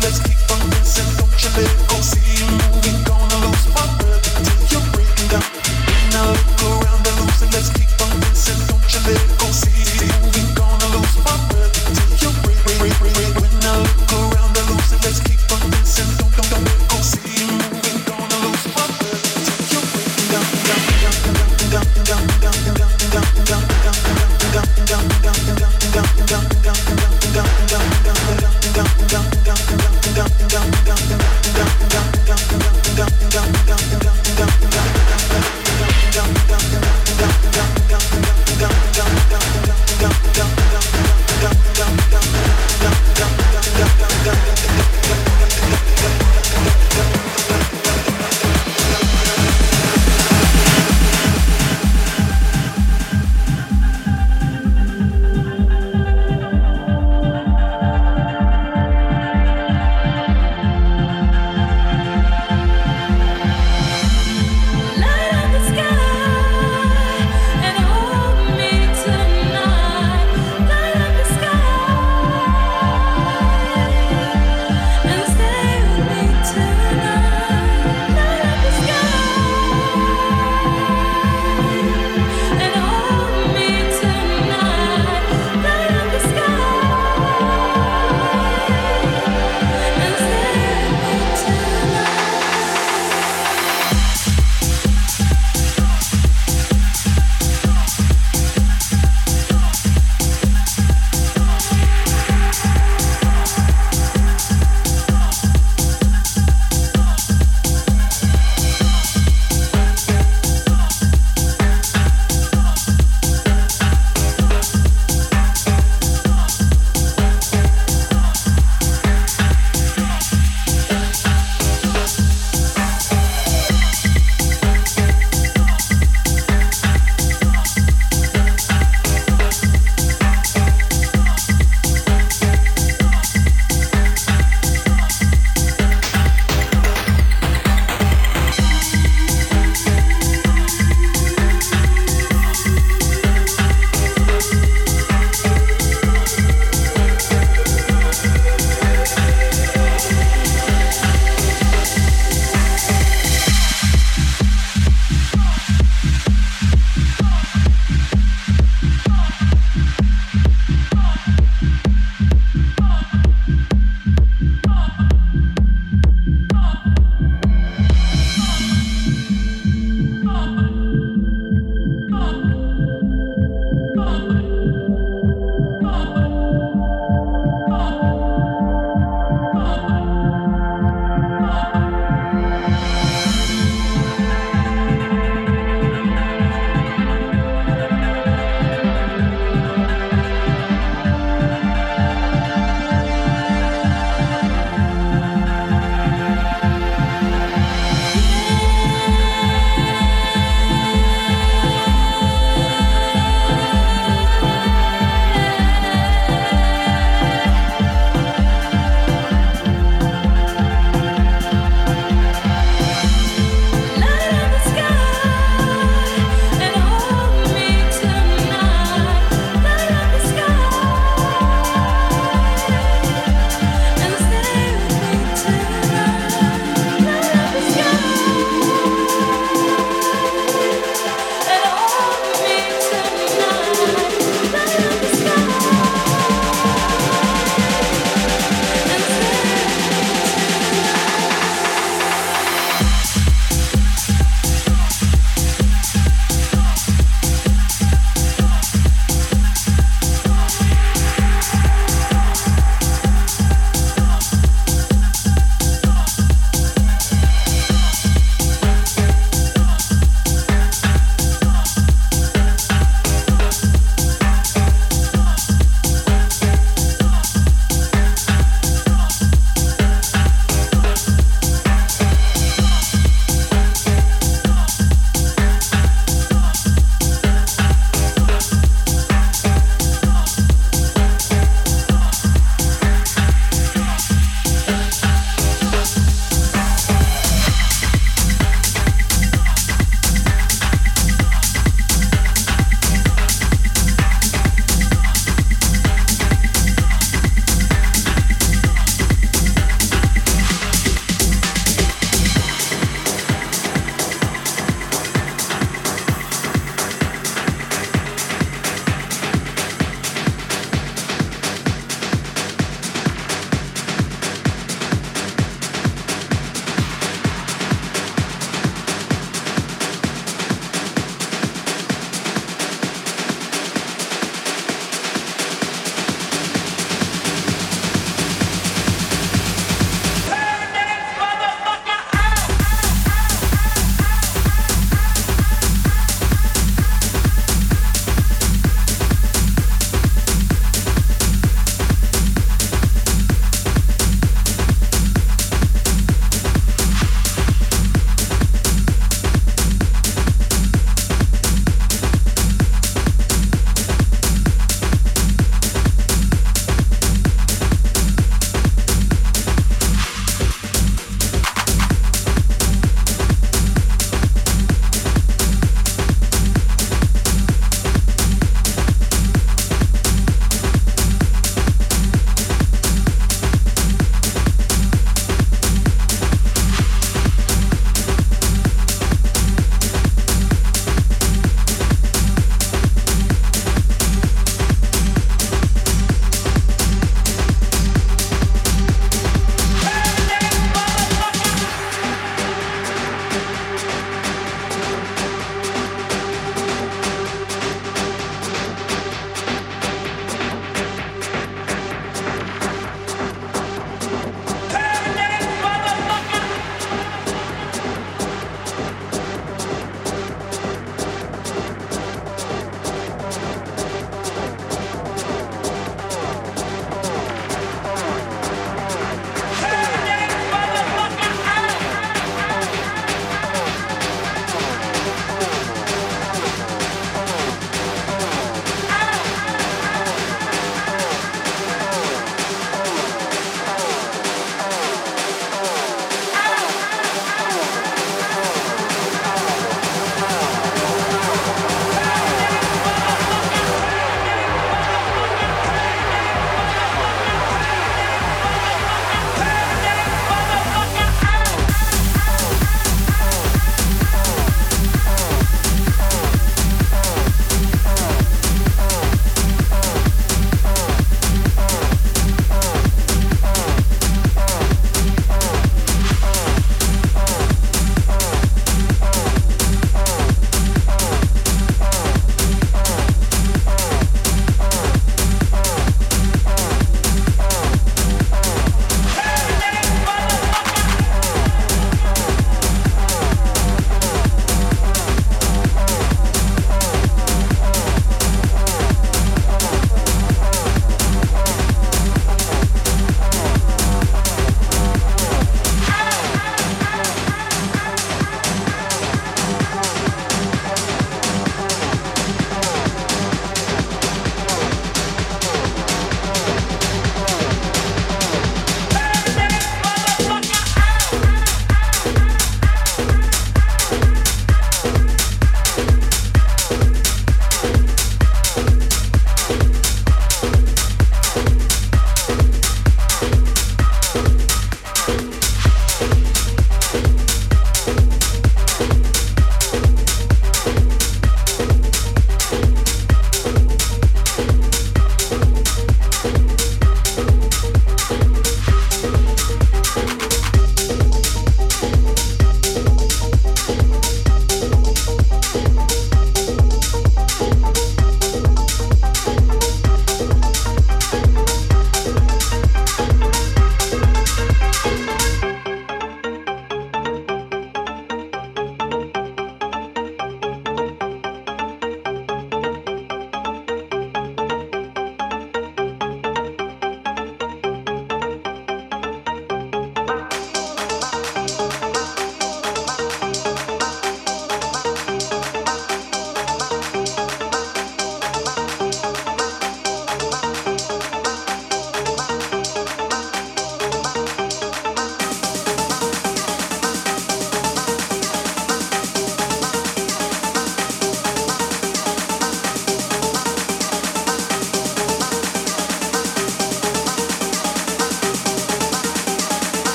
Let's keep on dancing, don't you.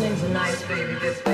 This is a nice baby.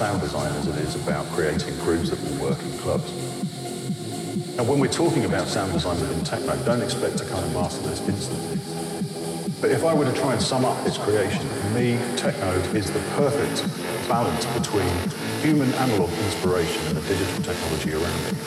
Sound design as it is about creating grooves that will work in clubs. Now, when we're talking about sound design within techno, don't expect to kind of master this instantly. But if I were to try and sum up its creation, for me, techno is the perfect balance between human analog inspiration and the digital technology around it.